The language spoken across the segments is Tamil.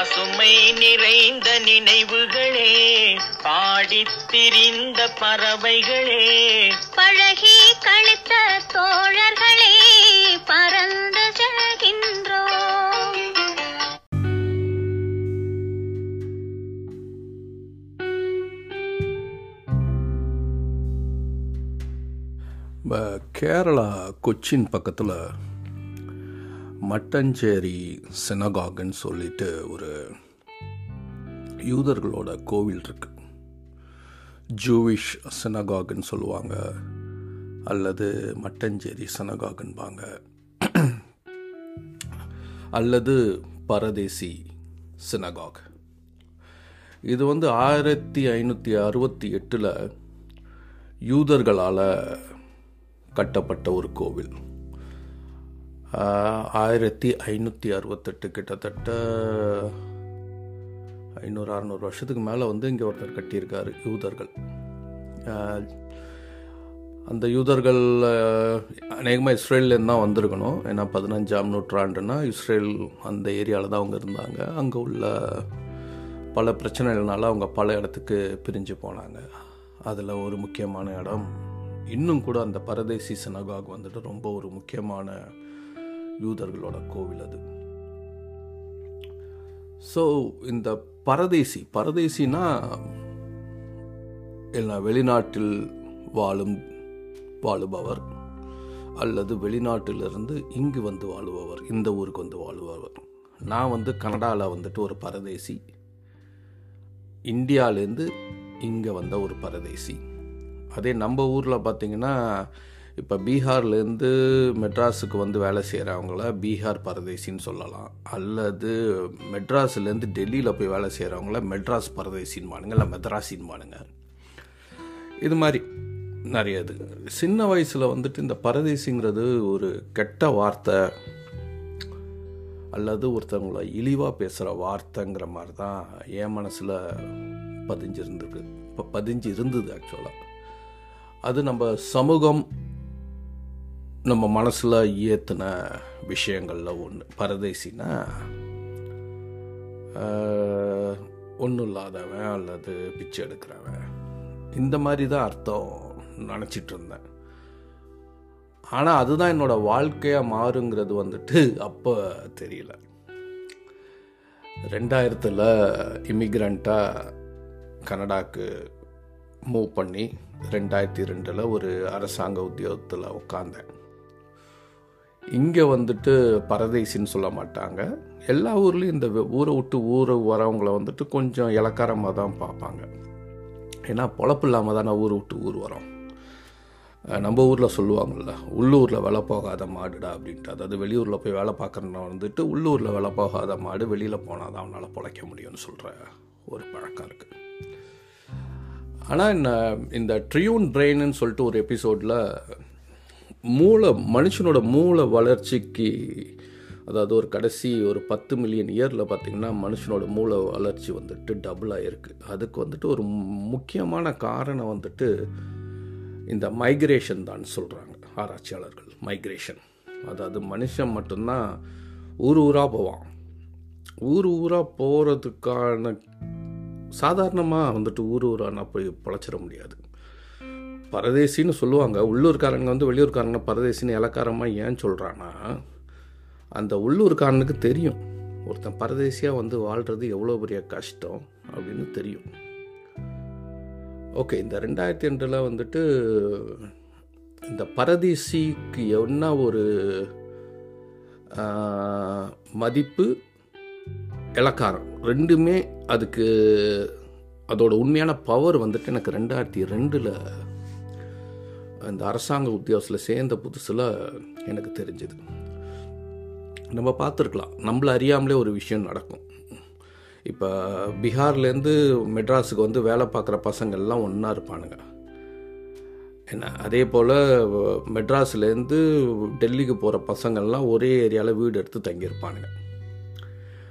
பசுமை நிறைந்த நினைவுகளே பாடித் திரிந்த பறவைகளே. பழகி கழித்த தோழர்களே பறந்து செல்கின்றோம். ப- கேரளா கொச்சின் பக்கத்தில் மட்டஞ்சேரி சினகாகன்னு சொல்லிட்டு ஒரு யூதர்களோட கோவில் இருக்கு. ஜூவிஷ் சினகாகன்னு சொல்லுவாங்க அல்லது மட்டஞ்சேரி சினகாகன்பாங்க அல்லது பரதேசி சினகாக் இது வந்து ஆயிரத்தி ஐநூற்றி அறுபத்தி எட்டில் யூதர்களால் கட்டப்பட்ட ஒரு கோவில். ஆயிரத்தி ஐநூற்றி அறுபத்தெட்டு கிட்டத்தட்ட ஐநூறு அறநூறு வருஷத்துக்கு மேலே வந்து இங்கே ஒருத்தர் கட்டியிருக்கார் யூதர்கள். அந்த யூதர்கள் அநேகமாக இஸ்ரேல்லேருந்து தான் வந்திருக்கணும். ஏன்னா பதினஞ்சாம் நூற்றாண்டுனா இஸ்ரேல் அந்த ஏரியாவில் தான் அவங்க இருந்தாங்க. அங்கே உள்ள பல பிரச்சனைகள்னால அவங்க பல இடத்துக்கு பிரிஞ்சு போனாங்க. அதில் ஒரு முக்கியமான இடம். இன்னும் கூட அந்த பரதேசி சினகாக் வந்துட்டு ரொம்ப ஒரு முக்கியமான யூதர்களோட கோவில் அது. ஸோ இந்த பரதேசி பரதேசினா எல்லாம் வெளிநாட்டில் வாழும் வாழுபவர் அல்லது வெளிநாட்டிலிருந்து இங்கு வந்து வாழுபவர் இந்த ஊருக்கு வந்து வாழுபவர். நான் வந்து கனடாவில் வந்துட்டு ஒரு பரதேசி. இந்தியாவிலேருந்து இங்கே வந்த ஒரு பரதேசி. அதே நம்ம ஊரில் பார்த்தீங்கன்னா இப்போ பீகார்லேருந்து மெட்ராஸுக்கு வந்து வேலை செய்கிறவங்கள பீகார் பரதேசின்னு சொல்லலாம். அல்லது மெட்ராஸ்லேருந்து டெல்லியில் போய் வேலை செய்கிறவங்கள மெட்ராஸ் பரதேசின்பானுங்க இல்லை மெட்ராஸின்பானுங்க இது மாதிரி நிறைய இது. சின்ன வயசில் வந்துட்டு இந்த பரதேசிங்கிறது ஒரு கெட்ட வார்த்தை அல்லது ஒருத்தவங்கள இழிவாக பேசுகிற வார்த்தைங்கிற மாதிரி தான் என் மனசில் பதிஞ்சிருந்துருக்கு இப்போ பதிஞ்சு இருந்தது ஆக்சுவலாக அது நம்ம சமூகம் நம்ம மனசில் ஏற்றின விஷயங்களில் ஒன்று பரதேசினா ஒன்றும் இல்லாதவன் அல்லது பிச்சை எடுக்கிறவன். இந்த மாதிரி தான் அர்த்தம் நினச்சிட்டு இருந்தேன். ஆனால் அதுதான் என்னோடய வாழ்க்கையாக மாறுங்கிறது வந்துட்டு அப்போ தெரியல. ரெண்டாயிரத்தில் இமிக்ரண்ட்டாக கனடாக்கு மூவ் பண்ணி ரெண்டாயிரத்தி ரெண்டில் ஒரு அரசாங்க உத்தியோகத்தில் உட்காந்தேன் இங்கே வந்துட்டு பரதேசின்னு சொல்ல மாட்டாங்க. எல்லா ஊர்லேயும் இந்த ஊரை விட்டு ஊரை வரவங்கள வந்துட்டு கொஞ்சம் இலக்காரமாக தான் பார்ப்பாங்க. ஏன்னா பொழப்பு இல்லாமல் தானே ஊரை விட்டு ஊர் வரோம். நம்ம ஊரில் சொல்லுவாங்கள்ல உள்ளூரில் வேலை போகாத மாடுடா அப்படின்ட்டு. அதாவது வெளியூரில் போய் வேலை பார்க்குறனா வந்துட்டு உள்ளூரில் வேலை போகாத மாடு வெளியில் போனால் தான் அவனால் பிழைக்க முடியும்னு சொல்கிற ஒரு பழக்கம் இருக்குது ஆனால் இந்த இந்த ட்ரியூன் பிரெயின்னு சொல்லிட்டு ஒரு எபிசோடில் மூளை மனுஷனோட மூளை வளர்ச்சிக்கு அதாவது ஒரு கடைசி ஒரு பத்து மில்லியன் இயரில் பார்த்திங்கன்னா மனுஷனோட மூளை வளர்ச்சி வந்துட்டு டபுள் ஆகிருக்கு அதுக்கு வந்துட்டு ஒரு முக்கியமான காரணம் வந்துட்டு இந்த மைக்ரேஷன் தான் சொல்கிறாங்க ஆராய்ச்சியாளர்கள். மைக்ரேஷன் அதாவது மனுஷன் மட்டும்தான் ஊர் ஊராக போவான். ஊர் ஊராக போகிறதுக்கான சாதாரணமாக வந்துட்டு ஊர் ஊரானா போய் பொழைச்சிட முடியாது. பரதேசின்னு சொல்லுவாங்க. உள்ளூர்காரங்க வந்து வெளியூர்காரங்க பரதேசின்னு இலக்காரமாக ஏன் சொல்கிறான்னா அந்த உள்ளூர்காரனுக்கு தெரியும். ஒருத்தன் பரதேசியாக வந்து வாழ்கிறது எவ்வளோ பெரிய கஷ்டம் அப்படின்னு தெரியும். ஓகே இந்த ரெண்டாயிரத்தி ரெண்டில் வந்துட்டு இந்த பரதேசிக்கு என்ன ஒரு மதிப்பு? இலக்காரம். ரெண்டுமே அதுக்கு அதோட உண்மையான பவர் வந்துட்டு எனக்கு ரெண்டாயிரத்தி ரெண்டில் இந்த அரசாங்க உத்தியோகத்தில் சேர்ந்த புதுசில் எனக்கு தெரிஞ்சுது. நம்ம பார்த்துருக்கலாம். நம்மள அறியாமலே ஒரு விஷயம் நடக்கும். இப்போ பீகார்லேருந்து மெட்ராஸுக்கு வந்து வேலை பார்க்குற பசங்கள்லாம் ஒன்றா இருப்பானுங்க. என்ன அதே போல் மெட்ராஸ்லேருந்து டெல்லிக்கு போகிற பசங்கள்லாம் ஒரே ஏரியாவில் வீடு எடுத்து தங்கியிருப்பானுங்க.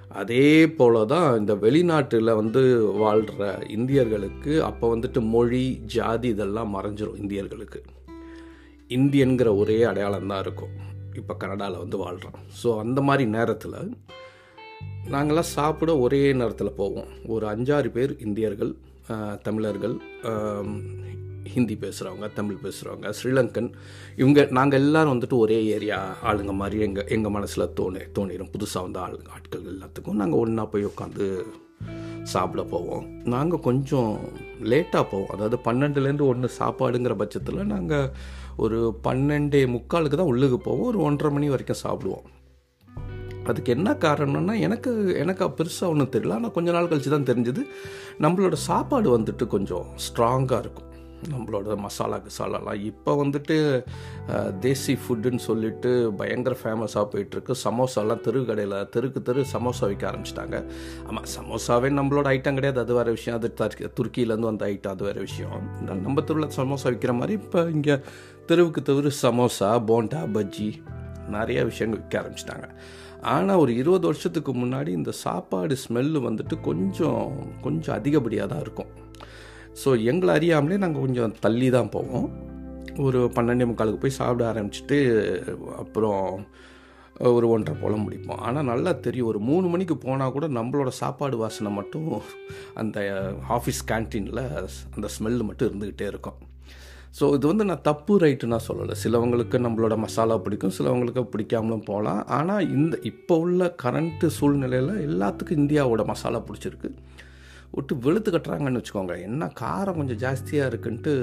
அதே போல தான் இந்த வெளிநாட்டில் வந்து வாழ்கிற இந்தியர்களுக்கு அப்போ வந்துட்டு மொழி ஜாதி இதெல்லாம் மறைஞ்சிரும் இந்தியர்களுக்கு. இந்தியன்கிற ஒரே அடையாளம் தான் இருக்கும். இப்போ கனடாவில் வந்து வாழ்கிறோம் ஸோ அந்த மாதிரி நேரத்தில் நாங்கள்லாம் சாப்பிட ஒரே நேரத்தில் போவோம். ஒரு அஞ்சாறு பேர் இந்தியர்கள் தமிழர்கள் ஹிந்தி பேசுகிறவங்க தமிழ் பேசுகிறவங்க ஸ்ரீலங்கன் இவங்க நாங்கள் எல்லாரும் வந்துட்டு ஒரே ஏரியா ஆளுங்க மாதிரி எங்கள் எங்கள் மனசில் தோணு தோணிடும் புதுசாக வந்த ஆளு ஆட்கள் எல்லாத்துக்கும் நாங்கள் ஒன்றா போய் உட்காந்து சாப்பிட போவோம். நாங்கள் கொஞ்சம் லேட்டாக போவோம். அதாவது பன்னெண்டுலேருந்து ஒன்று சாப்பாடுங்கிற பட்சத்தில் நாங்கள் ஒரு பன்னெண்டே முக்காலுக்கு தான் உள்ளுக்கு போவோம். ஒரு ஒன்றரை மணி வரைக்கும் சாப்பிடுவோம். அதுக்கு என்ன காரணம்னா எனக்கு எனக்கு பெருசாக ஒன்றும் தெரியல. ஆனால் கொஞ்ச நாள் கழிச்சு தான் தெரிஞ்சது. நம்மளோட சாப்பாடு வந்துட்டு கொஞ்சம் ஸ்ட்ராங்காக இருக்கும். நம்மளோட மசாலா கசாலாலாம். இப்போ வந்துட்டு தேசி ஃபுட்டுன்னு சொல்லிட்டு பயங்கர ஃபேமஸாக போயிட்டுருக்கு. சமோசாலாம் தெரு கடையில் தெருக்கு தெரு சமோசா விற்க ஆரம்பிச்சிட்டாங்க. ஆமாம் சமோசாவே நம்மளோட ஐட்டம் கிடையாது. அது வேறு விஷயம். அது துருக்கியிலேருந்து வந்த ஐட்டம் அது வேறு விஷயம். இந்த நம்ம தெருவில் சமோசா விற்கிற மாதிரி இப்போ இங்கே தெருவுக்கு தெரு சமோசா போண்டா பஜ்ஜி நிறைய விஷயங்கள் விற்க ஆரம்பிச்சிட்டாங்க. ஆனால் ஒரு இருபது வருஷத்துக்கு முன்னாடி இந்த சாப்பாடு ஸ்மெல்லு வந்துட்டு கொஞ்சம் கொஞ்சம் அதிகப்படியாக தான் இருக்கும். ஸோ எங்களை அறியாமலே நாங்கள் கொஞ்சம் தள்ளி தான் போவோம். ஒரு பன்னெண்டே முக்காலுக்கு போய் சாப்பிட ஆரம்பிச்சிட்டு அப்புறம் ஒரு ஒன்றரை போல் முடிப்போம். ஆனால் நல்லா தெரியும் ஒரு மூணு மணிக்கு போனால் கூட நம்மளோட சாப்பாடு வாசனை மட்டும் அந்த ஆஃபீஸ் கேன்டீனில் அந்த ஸ்மெல்லு மட்டும் இருந்துக்கிட்டே இருக்கும். ஸோ இது வந்து நான் தப்பு ரைட்டு நான் சொல்லலை. சிலவங்களுக்கு நம்மளோட மசாலா பிடிக்கும் சிலவங்களுக்கு பிடிக்காமலும் போகலாம். ஆனால் இந்த இப்போ உள்ள கரண்ட்டு சூழ்நிலையில் எல்லாத்துக்கும் இந்தியாவோட மசாலா பிடிச்சிருக்கு. விட்டு வெளுத்து கட்டுறாங்கன்னு வச்சுக்கோங்க. என்ன காரம் கொஞ்சம் ஜாஸ்தியாக இருக்குன்ட்டு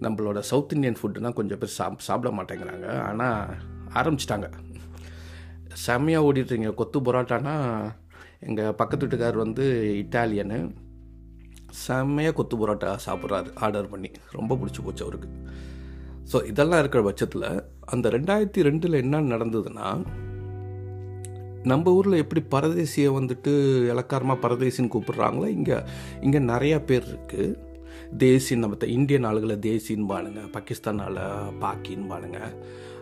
நம்மளோட சவுத் இந்தியன் ஃபுட்டுனா கொஞ்சம் பேர் சாப் சாப்பிட மாட்டேங்கிறாங்க. ஆனால் ஆரம்பிச்சிட்டாங்க. செம்மையாக ஓடிட்டுருங்க கொத்து பரோட்டானா எங்கள் பக்கத்து வீட்டுக்கார் வந்து இட்டாலியனு. செம்மையாக கொத்து பரோட்டா சாப்பிட்றாரு ஆர்டர் பண்ணி. ரொம்ப பிடிச்சி போச்சு அவருக்கு. ஸோ இதெல்லாம் இருக்கிற பட்சத்தில் அந்த ரெண்டாயிரத்தி ரெண்டில் என்ன நடந்ததுன்னா நம்ம ஊரில் எப்படி பரதேசியை வந்துட்டு இலக்காரமாக பரதேசின்னு கூப்பிடுறாங்களோ இங்கே இங்கே நிறையா பேர் இருக்குது தேசின்னு நம்ம த- இந்தியன் ஆளுகளை தேசின்னு பானுங்க பாகிஸ்தான் ஆளை பாக்கின்னு பானுங்க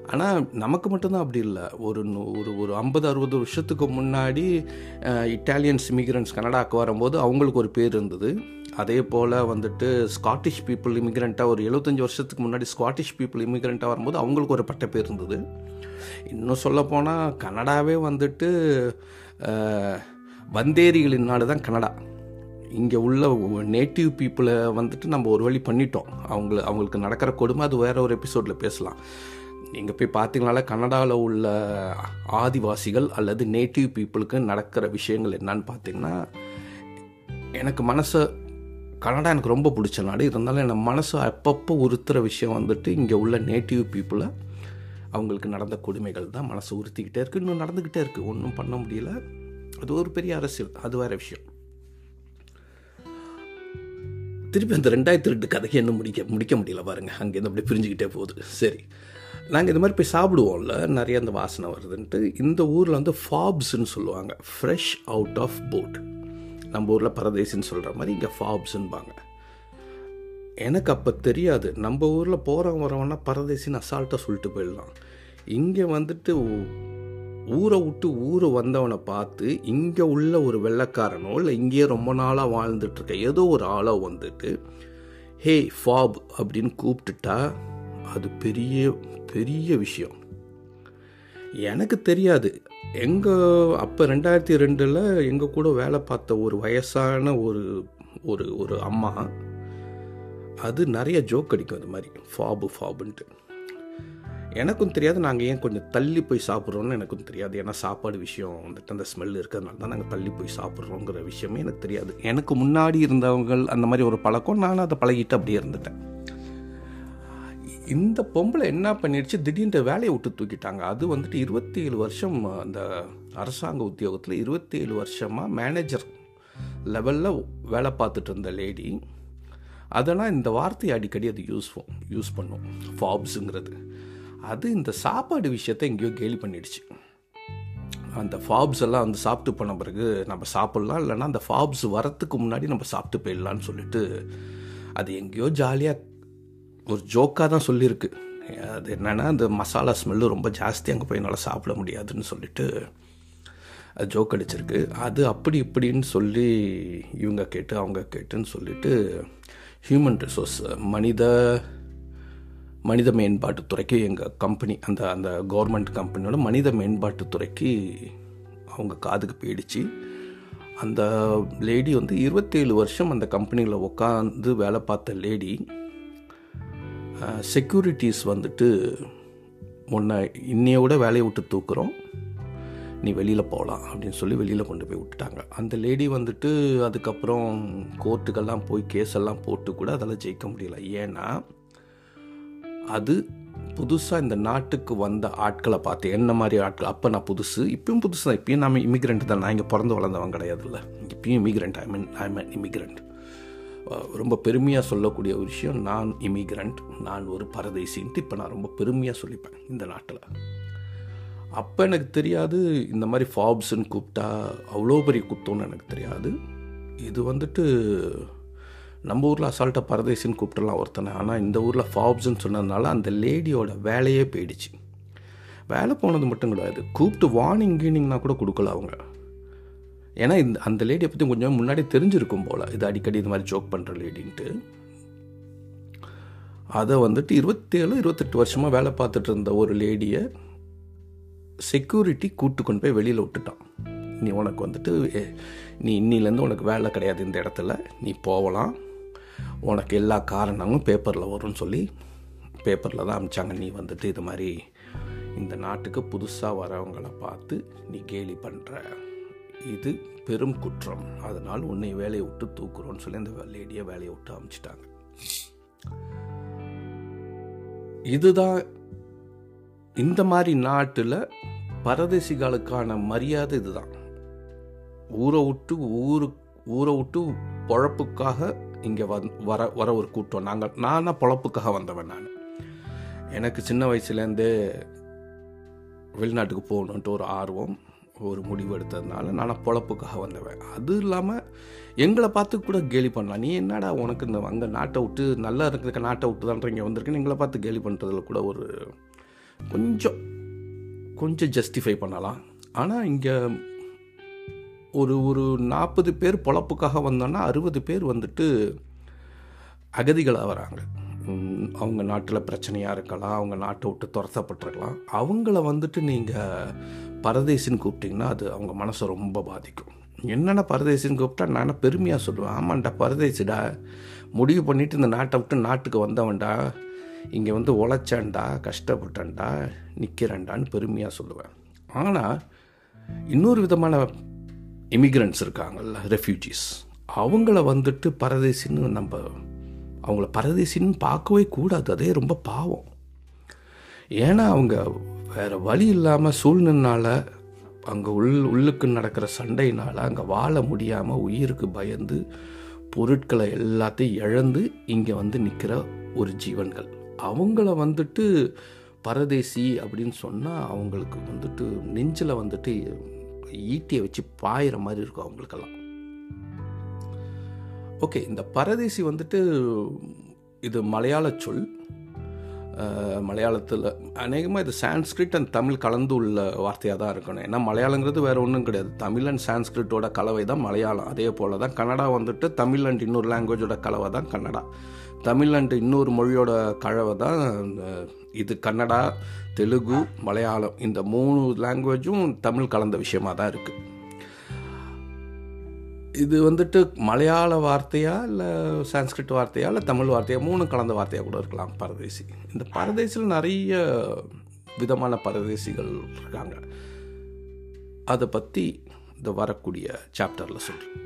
ஆனால் நமக்கு மட்டும்தான் அப்படி இல்லை. ஒரு நூ- ஒரு ஒரு ஐம்பது அறுபது வருஷத்துக்கு முன்னாடி இட்டாலியன்ஸ் இமிகிரண்ட்ஸ் கனடாவுக்கு வரும்போது அவங்களுக்கு ஒரு பேர் இருந்தது. அதே போல் வந்துட்டு ஸ்காட்டிஷ் பீப்புள் இமிக்ரெண்ட்டாக ஒரு எழுபத்தஞ்சி வருஷத்துக்கு முன்னாடி ஸ்காட்டிஷ் பீப்புள் இமிக்ரெண்ட்டாக வரும்போது அவங்களுக்கு ஒரு பட்ட பேர் இருந்தது. இன்னும் சொல்லப்போனால் கனடாவே வந்துட்டு வந்தேரிகளின் நாடு தான் கனடா. இங்கே உள்ள நேட்டிவ் பீப்புளை வந்துட்டு நம்ம ஒரு வழி பண்ணிட்டோம். அவங்கள அவங்களுக்கு நடக்கிற கொடுமை அது வேற ஒரு எபிசோடில் பேசலாம். நீங்கள் போய் பார்த்தீங்கனால கனடாவில் உள்ள ஆதிவாசிகள் அல்லது நேட்டிவ் பீப்புளுக்கு நடக்கிற விஷயங்கள் என்னன்னு பார்த்தீங்கன்னா எனக்கு மனசை கனடா எனக்கு ரொம்ப பிடிச்ச நாடு. இருந்தாலும் எனக்கு மனசு அப்பப்போ உறுத்துற விஷயம் வந்துட்டு இங்கே உள்ள நேட்டிவ் பீப்புளை அவங்களுக்கு நடந்த கொடுமைகள் தான் மனசு உறுத்திக்கிட்டே இருக்குது இன்னும் நடந்துக்கிட்டே இருக்குது ஒன்றும் பண்ண முடியல. அது ஒரு பெரிய அரசியல் அது வேற விஷயம். திருப்பி அந்த ரெண்டாயிரத்தி ரெண்டு கதைக்கு என்ன முடிக்க முடிக்க முடியல பாருங்க. அங்கேருந்து அப்படியே பிரிஞ்சுக்கிட்டே போகுது. சரி. நாங்கள் இந்த மாதிரி போய் சாப்பிடுவோம்ல. நிறைய அந்த வாசனை வருதுன்ட்டு இந்த ஊரில் வந்து ஃபாப்ஸ்ன்னு சொல்லுவாங்க. ஃப்ரெஷ் அவுட் ஆஃப் போட் நம்ம ஊரில் பரதேசின்னு சொல்கிற மாதிரி இங்கே ஃபாப்ஸுன்பாங்க. எனக்கு அப்போ தெரியாது. நம்ம ஊரில் போகிறவன் வரவன்னா பரதேசின்னு அசால்ட்டாக சொல்லிட்டு போயிடலாம். இங்கே வந்துட்டு ஊரை விட்டு ஊர் வந்தவனை பார்த்து இங்கே உள்ள ஒரு வெள்ளக்காரனோ இல்லை இங்கேயே ரொம்ப நாளாக வாழ்ந்துட்டுருக்க ஏதோ ஒரு ஆளோ வந்துட்டு ஹே ஃபாப் அப்படின்னு கூப்பிட்டுட்டா அது பெரிய பெரிய விஷயம். எனக்கு தெரியாது. எங்கள் அப்போ ரெண்டாயிரத்தி ரெண்டில் எங்கள் கூட வேலை பார்த்த ஒரு வயசான ஒரு ஒரு ஒரு அம்மா அது நிறைய ஜோக் அடிக்கும் அது மாதிரி. ஃபாபு ஃபாபுன்ட்டு. எனக்கும் தெரியாது நாங்கள் ஏன் கொஞ்சம் தள்ளி போய் சாப்பிட்றோன்னு எனக்கும் தெரியாது. ஏன்னா சாப்பாடு விஷயம் வந்துட்டு அந்த ஸ்மெல் இருக்கிறதுனால தான் நாங்கள் தள்ளி போய் சாப்பிட்றோங்கிற விஷயமே எனக்கு தெரியாது. எனக்கு முன்னாடி இருந்தவங்கள் அந்த மாதிரி ஒரு பழக்கம் நானும் அதை பழகிட்டு அப்படியே இருந்துட்டேன். இந்த பொம்பளை என்ன பண்ணிடுச்சு? திடீர்னு வேலையை விட்டு தூக்கிட்டாங்க. அது வந்துட்டு இருபத்தி ஏழு வருஷம் அந்த அரசாங்க உத்தியோகத்தில் இருபத்தி ஏழு வருஷமாக மேனேஜர் லெவலில் வேலை பார்த்துட்டு இருந்த லேடி அதெல்லாம் இந்த வார்த்தையை அடிக்கடி அது யூஸ் யூஸ் பண்ணும். ஃபாப்ஸுங்கிறது அது இந்த சாப்பாடு விஷயத்தை எங்கேயோ கேலி பண்ணிடுச்சு. அந்த ஃபாப்ஸ் எல்லாம் வந்து சாப்பிட்டு போன பிறகு நம்ம சாப்பிட்லாம் இல்லைன்னா அந்த ஃபாப்ஸ் வரத்துக்கு முன்னாடி நம்ம சாப்பிட்டு போயிடலான்னு சொல்லிட்டு அது எங்கேயோ ஜாலியாக ஒரு ஜோக்காக தான் சொல்லியிருக்கு. அது என்னென்னா அந்த மசாலா ஸ்மெல்லு ரொம்ப ஜாஸ்தி அங்கே போய் என்னால் சாப்பிட முடியாதுன்னு சொல்லிட்டு அது ஜோக் அடிச்சிருக்கு. அது அப்படி இப்படின்னு சொல்லி இவங்க கேட்டு அவங்க கேட்டுன்னு சொல்லிட்டு ஹியூமன் ரிசோர்ஸ் மனித மனித மேம்பாட்டுத்துறைக்கு எங்கள் கம்பெனி அந்த அந்த கவர்மெண்ட் கம்பெனியோட மனித மேம்பாட்டுத்துறைக்கு அவங்க காதுக்கு போயிடுச்சு. அந்த லேடி வந்து இருபத்தேழு வருஷம் அந்த கம்பெனியில் உட்காந்து வேலை பார்த்த லேடி செக்யூரிட்டிஸ் வந்துட்டு முன்ன இன்னையோட வேலையை விட்டு தூக்குறோம். நீ வெளியில் போகலாம் அப்படின்னு சொல்லி வெளியில் கொண்டு போய் விட்டுட்டாங்க. அந்த லேடி வந்துட்டு அதுக்கப்புறம் கோர்ட்டுக்கெல்லாம் போய் கேஸ் எல்லாம் போட்டு கூட அதெல்லாம் ஜெயிக்க முடியல. ஏன்னா அது புதுசாக இந்த நாட்டுக்கு வந்த ஆட்களை பார்த்து என்ன மாதிரி ஆட்கள்? அப்போ நான் புதுசு இப்பயும் புதுசு தான். இப்பயும் நான் இமிக்ரெண்ட் தான். நான் இங்கே பிறந்து வளர்ந்தவன் கிடையாதுல்ல இப்பயும் இமிக்ரெண்ட் ஐ மீன் ஐ மீன் இமிக்ரெண்ட் ரொம்ப பெருமையாக சொல்லக்கூடிய ஒரு விஷயம் நான் இமிக்ரெண்ட் நான் ஒரு பரதேசின்ட்டு இப்போ நான் ரொம்ப பெருமையாக சொல்லிப்பேன் இந்த நாட்டில். அப்போ எனக்கு தெரியாது இந்த மாதிரி ஃபாப்ஸ்ன்னு கூப்பிட்டா அவ்வளோ பெரிய குத்தம்னு எனக்கு தெரியாது. இது வந்துட்டு நம்ம ஊரில் அசால்ட்டாக பரதேசின்னு கூப்பிட்டலாம் ஒருத்தனை. ஆனால் இந்த ஊரில் ஃபாப்ஸ்ன்னு சொன்னதுனால அந்த லேடியோட வேலையே போயிடுச்சு. வேலை போனது மட்டும் கிடையாது. கூப்பிட்டு வார்னிங் கீனிங்னா கூட கொடுக்கல அவங்க. ஏன்னா இந்த அந்த லேடியை பற்றி கொஞ்சம் முன்னாடி தெரிஞ்சிருக்கும் போல். இது அடிக்கடி இது மாதிரி ஜோக் பண்ணுற லேடின்ட்டு. அதை வந்துட்டு இருபத்தேழு இருபத்தெட்டு வருஷமாக வேலை பார்த்துட்டு இருந்த ஒரு லேடியை செக்யூரிட்டி கூட்டு கொண்டு போய் வெளியில் விட்டுட்டான். நீ உனக்கு வந்துட்டு நீ இன்னிலேருந்து உனக்கு வேலை கிடையாது இந்த இடத்துல. நீ போகலாம். உனக்கு எல்லா காரணமும் பேப்பரில் வரும்னு சொல்லி பேப்பரில் தான் அமிச்சாங்க. நீ வந்துட்டு இது மாதிரி இந்த நாட்டுக்கு புதுசாக வரவங்களை பார்த்து நீ கேலி பண்ணுற இது பெரும் குற்றம். அதனால் உன்னை வேலையை விட்டு தூக்குறோன்னு சொல்லி அந்த லேடியை வேலையை விட்டு அமிச்சிட்டாங்க. இதுதான் இந்த மாதிரி நாட்டில் பரதேசிகளுக்கான மரியாதை இதுதான். ஊரை விட்டு ஊரு ஊரை விட்டு பொழப்புக்காக இங்கே வந் வர வர ஒரு கூட்டம். நாங்கள் நானாக பொழப்புக்காக வந்தவன் நான். எனக்கு சின்ன வயசுலேருந்தே வெளிநாட்டுக்கு போகணுன்ட்டு ஒரு ஆர்வம் ஒரு முடிவு எடுத்ததுனால நான் பொழப்புக்காக வந்தவன். அது இல்லாமல் எங்களை பார்த்து கூட கேலி பண்ணலாம். நீ என்னடா உனக்கு இந்த அங்கே நாட்டை விட்டு நல்லா இருக்கிற நாட்டை விட்டு தான் இங்கே வந்திருக்கேன்னு எங்களை பார்த்து கேலி பண்ணுறதுல கூட ஒரு கொஞ்சம் கொஞ்சம் ஜஸ்டிஃபை பண்ணலாம். ஆனால் இங்கே ஒரு ஒரு நாற்பது பேர் பொழப்புக்காக வந்தோன்னா அறுபது பேர் வந்துட்டு அகதிகளாக வராங்க. அவங்க நாட்டில் பிரச்சனையாக இருக்கலாம் அவங்க நாட்டை விட்டு துரத்தப்பட்டிருக்கலாம். அவங்கள வந்துட்டு நீங்கள் பரதேசின்னு கூப்பிட்டிங்கன்னா அது அவங்க மனசை ரொம்ப பாதிக்கும். என்னென்ன பரதேசின்னு கூப்பிட்டா நான் பெருமையாக சொல்லுவேன் ஆமாண்டா பரதேசிடா. முடிவு பண்ணிவிட்டு இந்த நாட்டை விட்டு நாட்டுக்கு வந்தவன்டா. இங்கே வந்து உழைச்சேன்டா கஷ்டப்பட்டேன்டா நிற்கிறேன்டான்னு பெருமையாக சொல்லுவேன். ஆனால் இன்னொரு விதமான இமிக்ரண்ட்ஸ் இருக்காங்கல்ல ரெஃப்யூஜிஸ் அவங்கள வந்துட்டு பரதேசின்னு நம்ம அவங்கள பரதேசின்னு பார்க்கவே கூடாது. அதே ரொம்ப பாவம். ஏன்னா அவங்க வேறு வழி இல்லாமல் சூழ்நிலைனால அங்கே உள் உள்ளுக்கு நடக்கிற சண்டையினால் அங்கே வாழ முடியாமல் உயிருக்கு பயந்து பொருட்களை எல்லாத்தையும் இழந்து இங்கே வந்து நிற்கிற ஒரு ஜீவன்கள். அவங்கள வந்துட்டு பரதேசி அப்படின்னு சொன்னால் அவங்களுக்கு வந்துட்டு நெஞ்சில் வந்துட்டு ஈட்டியை வச்சு பாயிற மாதிரி இருக்கும் அவங்களுக்கெல்லாம். ஓகே இந்த பரதேசி வந்துட்டு இது மலையாள சொல். மலையாளத்தில் அநேகமாக இது சான்ஸ்கிரிட் அண்ட் தமிழ் கலந்து உள்ள வார்த்தையாக தான் இருக்கணும். ஏன்னா மலையாளங்கிறது வேறு ஒன்றும் கிடையாது. தமிழ் அண்ட் சான்ஸ்கிரிட்டோட கலவை தான் மலையாளம். அதே போல் தான் கன்னடா வந்துட்டு தமிழ் அண்ட் இன்னொரு லாங்குவேஜோட கலவை தான் கன்னடா. தமிழ் அண்ட் இன்னொரு மொழியோட கழவை தான் இது கன்னடா தெலுங்கு மலையாளம். இந்த மூணு லாங்குவேஜும் தமிழ் கலந்த விஷயமா தான் இருக்குது இது வந்துட்டு மலையாள வார்த்தையா இல்லை சான்ஸ்கிரிட் வார்த்தையா இல்லை தமிழ் வார்த்தையா? மூணு கலந்த வார்த்தையாக கூட இருக்கலாம் பரதேசி. இந்த பரதேசியில் நிறைய விதமான பரதேசிகள் இருக்காங்க. அதை பற்றி இந்த வரக்கூடிய சாப்டரில் சொல்கிறேன்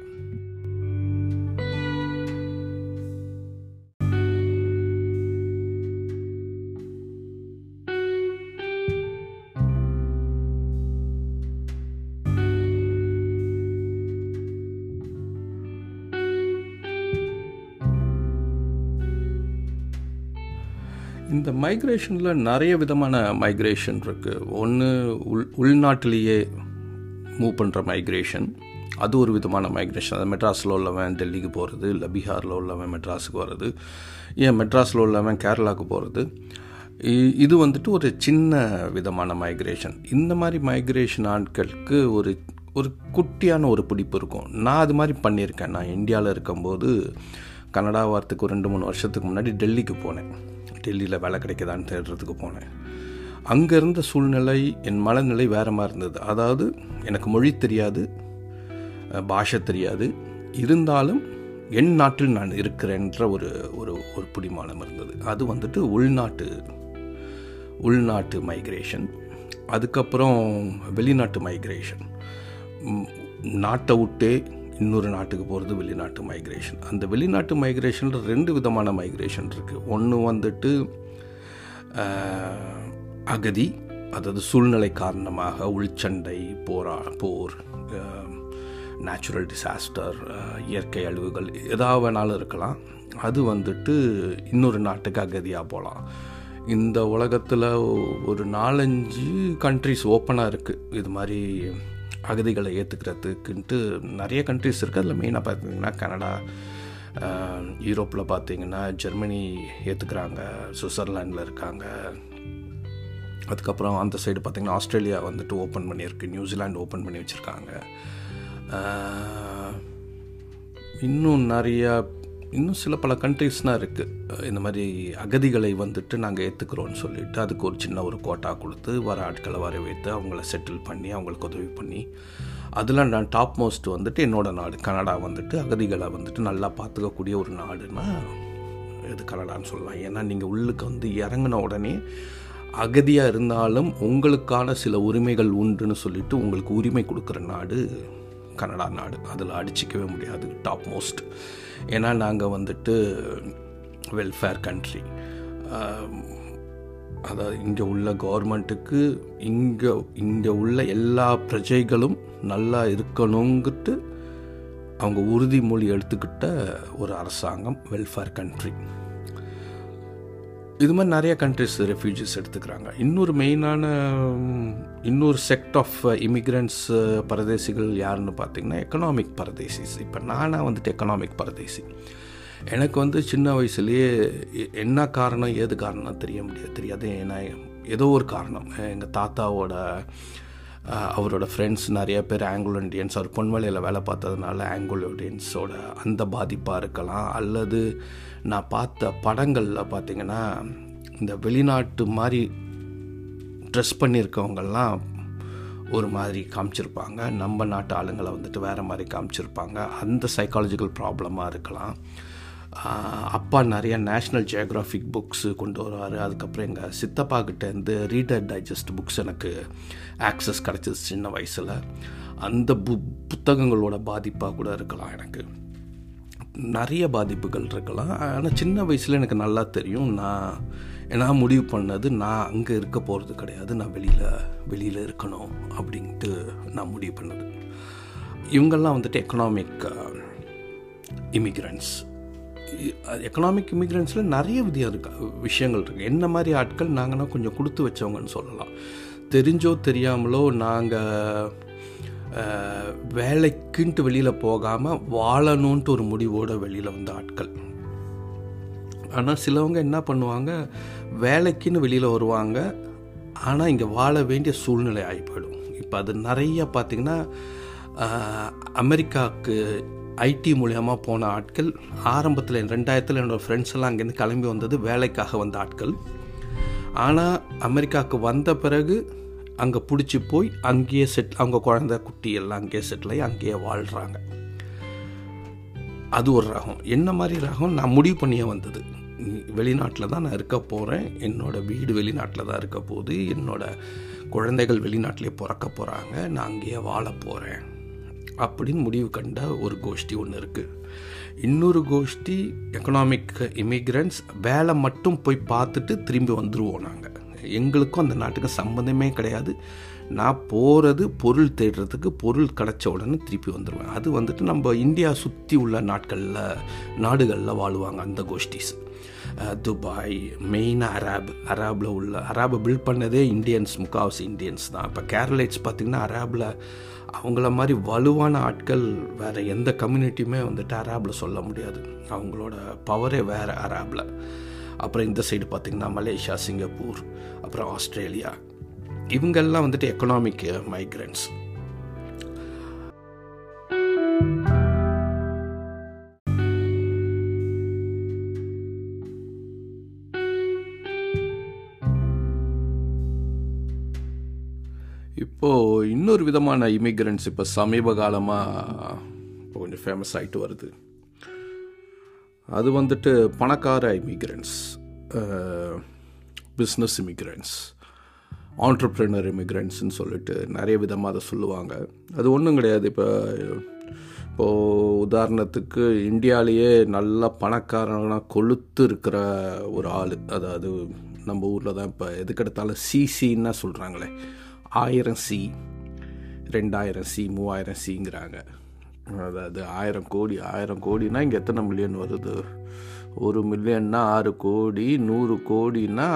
மைக்ரேஷனில் நிறைய விதமான மைக்ரேஷன் இருக்குது ஒன்று உள் உள்நாட்டிலேயே மூவ் பண்ணுற மைக்ரேஷன் அது ஒரு விதமான மைக்ரேஷன் அது மெட்ராஸில் உள்ளவன் டெல்லிக்கு போகிறது இல்லை பீகாரில் உள்ளவன் மெட்ராஸுக்கு வர்றது ஏன் மெட்ராஸில் உள்ளவன் கேரளாவுக்கு போகிறது இ- இது வந்துட்டு ஒரு சின்ன விதமான மைக்ரேஷன் இந்த மாதிரி மைக்ரேஷன் ஆட்களுக்கு ஒரு ஒரு குட்டியான ஒரு பிடிப்பு இருக்கும். நான் அது மாதிரி பண்ணியிருக்கேன். நான் இந்தியாவில் இருக்கும்போது கனடா வாரத்துக்கு ரெண்டு மூணு வருஷத்துக்கு முன்னாடி டெல்லிக்கு போனேன். டெல்லியில் வேலை கிடைக்குதான்னு தேடுறதுக்கு போனேன். அங்கே இருந்த சூழ்நிலை என் மனநிலை வேறு மாதிரி இருந்தது. அதாவது எனக்கு மொழி தெரியாது பாஷை தெரியாது. இருந்தாலும் என் நாட்டில் நான் இருக்கிறேன்ற ஒரு ஒரு ஒரு பிடிமானம் இருந்தது. அது வந்துட்டு உள்நாட்டு உள்நாட்டு மைக்ரேஷன் அதுக்கப்புறம் வெளிநாட்டு மைக்ரேஷன் நாட்டை விட்டே இன்னொரு நாட்டுக்கு போகிறது வெளிநாட்டு மைக்ரேஷன் அந்த வெளிநாட்டு மைக்ரேஷனில் ரெண்டு விதமான மைக்ரேஷன் இருக்குது ஒன்று வந்துட்டு அகதி அதாவது சூழ்நிலை காரணமாக உள்சண்டை போரா போர் நேச்சுரல் டிசாஸ்டர் இயற்கை அழிவுகள் எதாவது வேணாலும் இருக்கலாம். அது வந்துட்டு இன்னொரு நாட்டுக்கு அகதியாக போகலாம் இந்த உலகத்தில் ஒரு நாலஞ்சு கண்ட்ரிஸ் ஓப்பனாக இருக்குது இது மாதிரி அகதிகளை ஏற்றுக்கிறதுக்குன்ட்டு நிறைய கண்ட்ரிஸ் இருக்குது அதில் மெயினாக பார்த்தீங்கன்னா கனடா யூரோப்பில் பார்த்தீங்கன்னா ஜெர்மனி ஏற்றுக்கிறாங்க சுவிட்சர்லாண்டில் இருக்காங்க. அதுக்கப்புறம் அந்த சைடு பார்த்திங்கன்னா ஆஸ்திரேலியா வந்துட்டு ஓப்பன் பண்ணியிருக்கு நியூசிலாண்டு ஓப்பன் பண்ணி வச்சுருக்காங்க. இன்னும் நிறையா இன்னும் சில பல கண்ட்ரிஸ்லாம் இருக்குது இந்த மாதிரி அகதிகளை வந்துட்டு நாங்கள் ஏற்றுக்கிறோன்னு சொல்லிட்டு அதுக்கு ஒரு சின்ன ஒரு கோட்டா கொடுத்து வர ஆட்களை வர வைத்து அவங்கள செட்டில் பண்ணி அவங்களுக்கு உதவி பண்ணி அதில் நான் டாப் மோஸ்ட் வந்துட்டு என்னோடய நாடு கனடா வந்துட்டு அகதிகளை வந்துட்டு நல்லா பார்த்துக்கக்கூடிய ஒரு நாடுன்னா இது கனடான்னு சொல்லலாம். ஏன்னா நீங்கள் உள்ளுக்கு வந்து இறங்கின உடனே அகதியாக இருந்தாலும் உங்களுக்கான சில உரிமைகள் உண்டுன்னு சொல்லிட்டு உங்களுக்கு உரிமை கொடுக்குற நாடு கனடா நாடு. அதில் அடிச்சிக்கவே முடியாது டாப் மோஸ்ட் ஏன்னா நாங்கள் வந்துட்டு வெல்ஃபேர் கண்ட்ரி அதாவது இங்கே உள்ள கவர்மெண்ட்டுக்கு இங்கே இங்கே உள்ள எல்லா பிரஜைகளும் நல்லா இருக்கணுங்கிட்டு அவங்க உறுதிமொழி எடுத்துக்கிட்ட ஒரு அரசாங்கம் வெல்ஃபேர் கண்ட்ரி இது மாதிரி நிறைய கண்ட்ரிஸ் ரெஃப்யூஜிஸ் எடுத்துக்கிறாங்க. இன்னொரு மெயினான இன்னொரு செக்ட் ஆஃப் இமிக்ரெண்ட்ஸ் பரதேசிகள் யாருன்னு பார்த்தீங்கன்னா எக்கனாமிக் பரதேசிஸ். இப்போ நானாக வந்துட்டு எக்கனாமிக் பரதேசி. எனக்கு வந்து சின்ன வயசுலேயே எ- என்ன காரணம் ஏது காரணம் தெரிய முடியாது. தெரியாது ஏன்னா ஏதோ ஒரு காரணம். எங்கள் தாத்தாவோட அவரோட ஃப்ரெண்ட்ஸ் நிறைய பேர் ஆங்கிலோ இண்டியன்ஸ் அவர் பொன்மலையில் வேலை பார்த்ததுனால ஆங்கிலோ இண்டியன்ஸோட அந்த பாதிப்பாக இருக்கலாம். அல்லது நான் பார்த்த படங்களில் பார்த்தீங்கன்னா இந்த வெளிநாட்டு மாதிரி ட்ரெஸ் பண்ணியிருக்கவங்கெல்லாம் ஒரு மாதிரி காமிச்சிருப்பாங்க. நம்ம நாட்டு ஆளுங்களை வந்துட்டு வேறு மாதிரி காமிச்சிருப்பாங்க. அந்த சைக்காலஜிக்கல் ப்ராப்ளமாக இருக்கலாம். அப்பா நிறைய நேஷ்னல் ஜியோகிராஃபிக் புக்ஸு கொண்டு வருவார். அதுக்கப்புறம் எங்கள் சித்தப்பா கிட்டேருந்து ரீடர் டைஜஸ்ட் புக்ஸ் எனக்கு ஆக்சஸ் கிடச்சிது சின்ன வயசில். அந்த பு புத்தகங்களோட பாதிப்பாக கூட இருக்கலாம் எனக்கு. நிறைய பாதிப்புகள் இருக்கலாம். ஆனால் சின்ன வயசில் எனக்கு நல்லா தெரியும். நான் நான் முடிவு பண்ணது நான் அங்கே இருக்க போகிறது கிடையாது. நான் வெளியில் வெளியில் இருக்கணும் அப்படின்ட்டு நான் முடிவு பண்ணது. இவங்கெல்லாம் வந்துட்டு எக்கனாமிக் இமிக்ரெண்ட்ஸ் எக்கனாமிக் இமிக்ரெண்ட்ஸில் நிறைய விதியாக இருக்கு விஷயங்கள் இருக்குது என்ன மாதிரி ஆட்கள் நாங்கள்னா கொஞ்சம் கொடுத்து வச்சவங்கன்னு சொல்லலாம். தெரிஞ்சோ தெரியாமலோ நாங்கள் வேலைக்குன்ட்டு வெளியில் போகாமல் வாழணுன்ட்டு ஒரு முடிவோடு வெளியில் வந்த ஆட்கள். ஆனால் சிலவங்க என்ன பண்ணுவாங்க வேலைக்குன்னு வெளியில் வருவாங்க ஆனால் இங்கே வாழ வேண்டிய சூழ்நிலை ஆகி போயிடும் இப்போ அது நிறைய பார்த்திங்கன்னா அமெரிக்காவுக்கு ஐடி மூலியமாக போன ஆட்கள் ஆரம்பத்தில் ரெண்டாயிரத்தில் என்னோடய ஃப்ரெண்ட்ஸ் எல்லாம் அங்கேருந்து கிளம்பி வந்தது வேலைக்காக வந்த ஆட்கள். ஆனால் அமெரிக்காவுக்கு வந்த பிறகு அங்கே பிடிச்சி போய் அங்கேயே செட் அவங்க குழந்த குட்டி எல்லாம் அங்கேயே செட்டில் ஆகி அங்கேயே வாழ்கிறாங்க அது ஒரு ரகம். என்ன மாதிரி ரகம்? நான் முடிவு பண்ணியே வந்தது. வெளிநாட்டில் தான் நான் இருக்க போகிறேன் என்னோடய வீடு வெளிநாட்டில் தான் இருக்க போகுது. என்னோடய குழந்தைகள் வெளிநாட்டிலே பிறக்க போகிறாங்க நான் அங்கேயே வாழ போகிறேன் அப்படின்னு முடிவு கண்ட ஒரு கோஷ்டி ஒன்று இருக்குது இன்னொரு கோஷ்டி எக்கனாமிக் இமிக்ரெண்ட்ஸ் வேலை மட்டும் போய் பார்த்துட்டு திரும்பி வந்துடுவோம் நாங்கள் எங்களுக்கும் அந்த நாட்டுக்கும் சம்மந்தமே கிடையாது. நான் போகிறது பொருள் தேடுறதுக்கு பொருள் கிடச்ச உடனே திருப்பி வந்துடுவேன் அது வந்துட்டு நம்ம இந்தியா சுற்றி உள்ள நாட்களில் நாடுகளில் வாழுவாங்க அந்த கோஷ்டிஸ். துபாய் மெயினாக அராப் அராபில் உள்ள அராபை பில்ட் பண்ணதே இந்தியன்ஸ் முக்காவாசி இந்தியன்ஸ் தான். இப்போ கேரளைட்ஸ் பார்த்திங்கன்னா அராபில் அவங்கள மாதிரி வலுவான ஆட்கள் வேறு எந்த கம்யூனிட்டியுமே வந்துட்டு அராபில் சொல்ல முடியாது. அவங்களோட பவரே வேறு அராபில். அப்புறம் இந்த சைடு பார்த்திங்கன்னா மலேசியா சிங்கப்பூர் அப்புறம் ஆஸ்திரேலியா. இவங்கெல்லாம் வந்துட்டு எக்கனாமிக் மைக்ரண்ட்ஸ் இப்போது இன்னொரு விதமான இமிக்ரெண்ட்ஸ் இப்போ சமீப காலமாக இப்போ கொஞ்சம் ஃபேமஸ் ஆகிட்டு வருது. அது வந்துட்டு பணக்கார இமிக்ரெண்ட்ஸ் பிஸ்னஸ் இமிக்ரெண்ட்ஸ் ஆண்டர்ப்ரினர் இமிக்ரெண்ட்ஸ்ன்னு சொல்லிட்டு நிறைய விதமாக அதை சொல்லுவாங்க. அது ஒன்றும் கிடையாது. இப்போ இப்போது உதாரணத்துக்கு இந்தியாவிலேயே நல்ல பணக்காரனாக கொளுத்து இருக்கிற ஒரு ஆள் அதாவது நம்ம ஊரில் தான் இப்போ எதுக்கெடுத்தாலும் சிசின்னா சொல்கிறாங்களே ஆயிரம் சி ரெண்டாயிரம் சி மூவாயிரம் சிங்கிறாங்க அதாவது ஆயிரம் கோடி ஆயிரம் கோடினா இங்கே எத்தனை மில்லியன் வருது? ஒரு மில்லியன்னா ஆறு கோடி நூறு கோடினா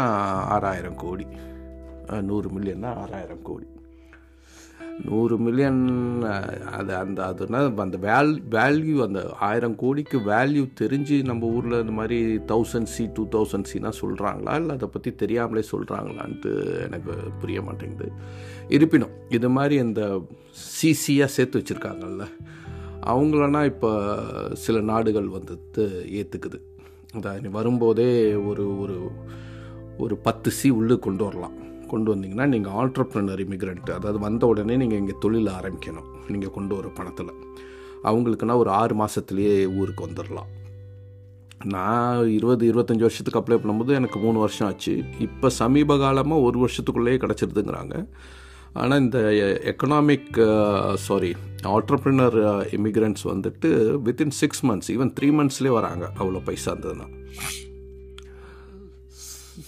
ஆறாயிரம் கோடி. நூறு மில்லியன்னா ஆறாயிரம் கோடி. நூறு மில்லியன் அது அந்த அதுனா அந்த வேல் வேல்யூ அந்த ஆயிரம் கோடிக்கு வேல்யூ தெரிஞ்சு நம்ம ஊரில் இந்த மாதிரி தௌசண்ட் சி டூ தௌசண்ட் சினா சொல்கிறாங்களா இல்லை அதை பற்றி தெரியாமலே சொல்கிறாங்களான்ட்டு எனக்கு புரிய மாட்டேங்குது. இருப்பினும் இது மாதிரி இந்த சிசியாக சேர்த்து வச்சுருக்காங்கல்ல. அவங்களனா இப்போ சில நாடுகள் வந்துட்டு ஏற்றுக்குது அதான் வரும்போதே ஒரு ஒரு ஒரு பத்து சி உள்ளே கொண்டு வரலாம். கொண்டு வந்தீங்கன்னா நீங்கள் ஆல்ட்ரப்ரனர் இமிக்ரெண்ட் அதாவது வந்த உடனே நீங்கள் இங்கே தொழில் ஆரம்பிக்கணும். நீங்கள் கொண்டு வர பணத்தில். அவங்களுக்குன்னா ஒரு ஆறு மாதத்துலேயே ஊருக்கு வந்துடலாம் நான் இருபது இருபத்தஞ்சி வருஷத்துக்கு அப்ளை பண்ணும்போது எனக்கு மூணு வருஷம் ஆச்சு. இப்போ சமீப காலமாக ஒரு வருஷத்துக்குள்ளேயே கிடச்சிருதுங்கிறாங்க. ஆனால் இந்த எக்கனாமிக் சாரி ஆண்டர்பிரினர் இமிக்ரெண்ட்ஸ் வந்துட்டு within six months even three மந்த்ஸ்லேயே வராங்க. அவ்வளோ பைசா இருந்ததுன்னா.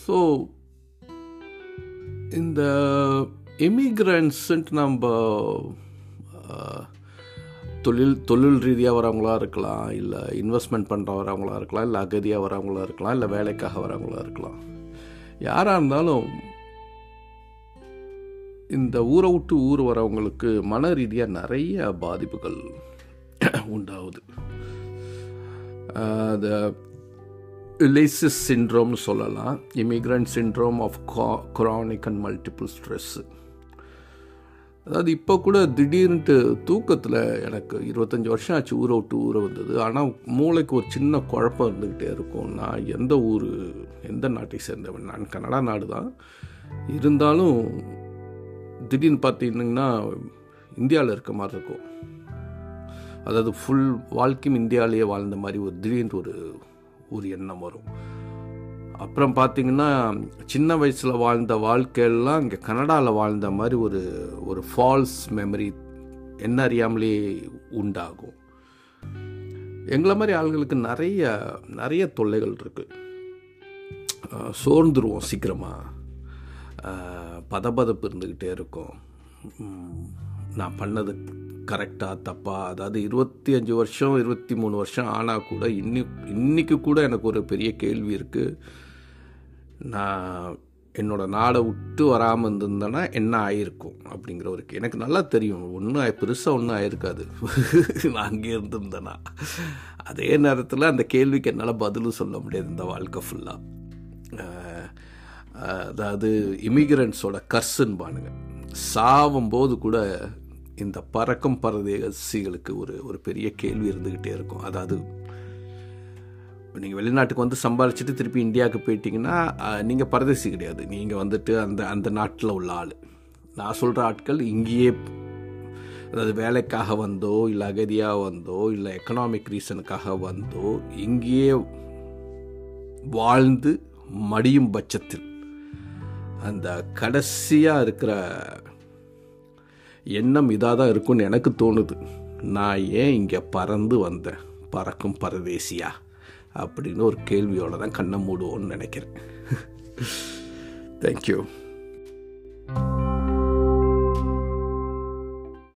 ஸோ இந்த இமிக்ரெண்ட்ஸுன்ட்டு நம்ம தொழில் தொழில் ரீதியாக வரவங்களா இருக்கலாம் இல்லை இன்வெஸ்ட்மெண்ட் பண்ணுற வரவங்களா இருக்கலாம் இல்லை அகதியாக வரவங்களா இருக்கலாம் இல்லை வேலைக்காக வரவங்களா இருக்கலாம். யாராக இருந்தாலும் இந்த ஊரை விட்டு ஊர் வரவங்களுக்கு மன ரீதியாக நிறைய பாதிப்புகள் உண்டாகுது. த இலைசிஸ் சிண்ட்ரோம்னு சொல்லலாம். Immigrant syndrome of chronic and multiple stress அதாவது இப்போ கூட திடீர்னுட்டு தூக்கத்தில் எனக்கு இருபத்தஞ்சி வருஷம் ஆச்சு ஊரை விட்டு ஊரை வந்தது. ஆனால் மூளைக்கு ஒரு சின்ன குழப்பம் இருந்துக்கிட்டே இருக்கும். நான் எந்த ஊர் எந்த நாட்டை சேர்ந்தவன்? நான் கனடா நாடு தான் இருந்தாலும் திடீர்னு பார்த்தீங்கன்னா இந்தியாவில் இருக்க மாதிரி இருக்கும். அதாவது ஃபுல் வாழ்க்கையும் இந்தியாவிலேயே வாழ்ந்த மாதிரி ஒரு திடீர்னு ஒரு ஒரு எண்ணம் வரும். அப்புறம் பார்த்தீங்கன்னா சின்ன வயசில் வாழ்ந்த வாழ்க்கையெல்லாம் இங்கே கனடாவில் வாழ்ந்த மாதிரி ஒரு ஒரு ஃபால்ஸ் மெமரி என்ன அறியாமலே உண்டாகும். எங்களை மாதிரி ஆளுங்களுக்கு நிறைய நிறைய தொல்லைகள் இருக்குது சோர்ந்துருவோம் சீக்கிரமாக பதபதப்பு இருந்துக்கிட்டே இருக்கும். நான் பண்ணது கரெக்டாக தப்பா? அதாவது இருபத்தி அஞ்சு வருஷம் இருபத்தி மூணு வருஷம் ஆனால் கூட இன்னி இன்னைக்கு கூட எனக்கு ஒரு பெரிய கேள்வி இருக்குது நான் என்னோட நாடை விட்டு வராமல் இருந்திருந்தேன்னா என்ன ஆயிருக்கும் அப்படிங்கிற ஒரு எனக்கு நல்லா தெரியும். ஒன்றும் பெருசாக ஒன்றும் ஆயிருக்காது. நான் அங்கே இருந்திருந்தேன்னா. அதே நேரத்தில் அந்த கேள்விக்கு என்னால் பதிலும் சொல்ல முடியாது இந்த வாழ்க்கை ஃபுல்லாக அதாவது இமிகிரண்ட்ஸோட கர்சன் பானுங்க சாவும்போது கூட இந்த பறக்கும் பரதேசிகளுக்கு ஒரு ஒரு பெரிய கேள்வி இருந்துக்கிட்டே இருக்கும். அதாவது நீங்கள் வெளிநாட்டுக்கு வந்து சம்பாரிச்சிட்டு திருப்பி இந்தியாவுக்கு போயிட்டீங்கன்னா நீங்கள் பரதேசி கிடையாது. நீங்கள் வந்துட்டு அந்த அந்த நாட்டில் உள்ள ஆள். நான் சொல்கிற ஆட்கள் இங்கேயே அதாவது வேலைக்காக வந்தோ இல்லை அகதியாக வந்தோ இல்லை எக்கனாமிக் ரீசனுக்காக வந்தோ இங்கேயே வாழ்ந்து மடியும் பட்சத்தில் அந்த கடைசியாக இருக்கிற எண்ணம் இதாக தான் இருக்கும்னு எனக்கு தோணுது. நான் ஏன் இங்கே பறந்து வந்தேன்? பறக்கும் பரதேசியா? அப்படின்னு ஒரு கேள்வியோடு தான் கண்ணை மூடுவோன்னு நினைக்கிறேன். தேங்க்யூ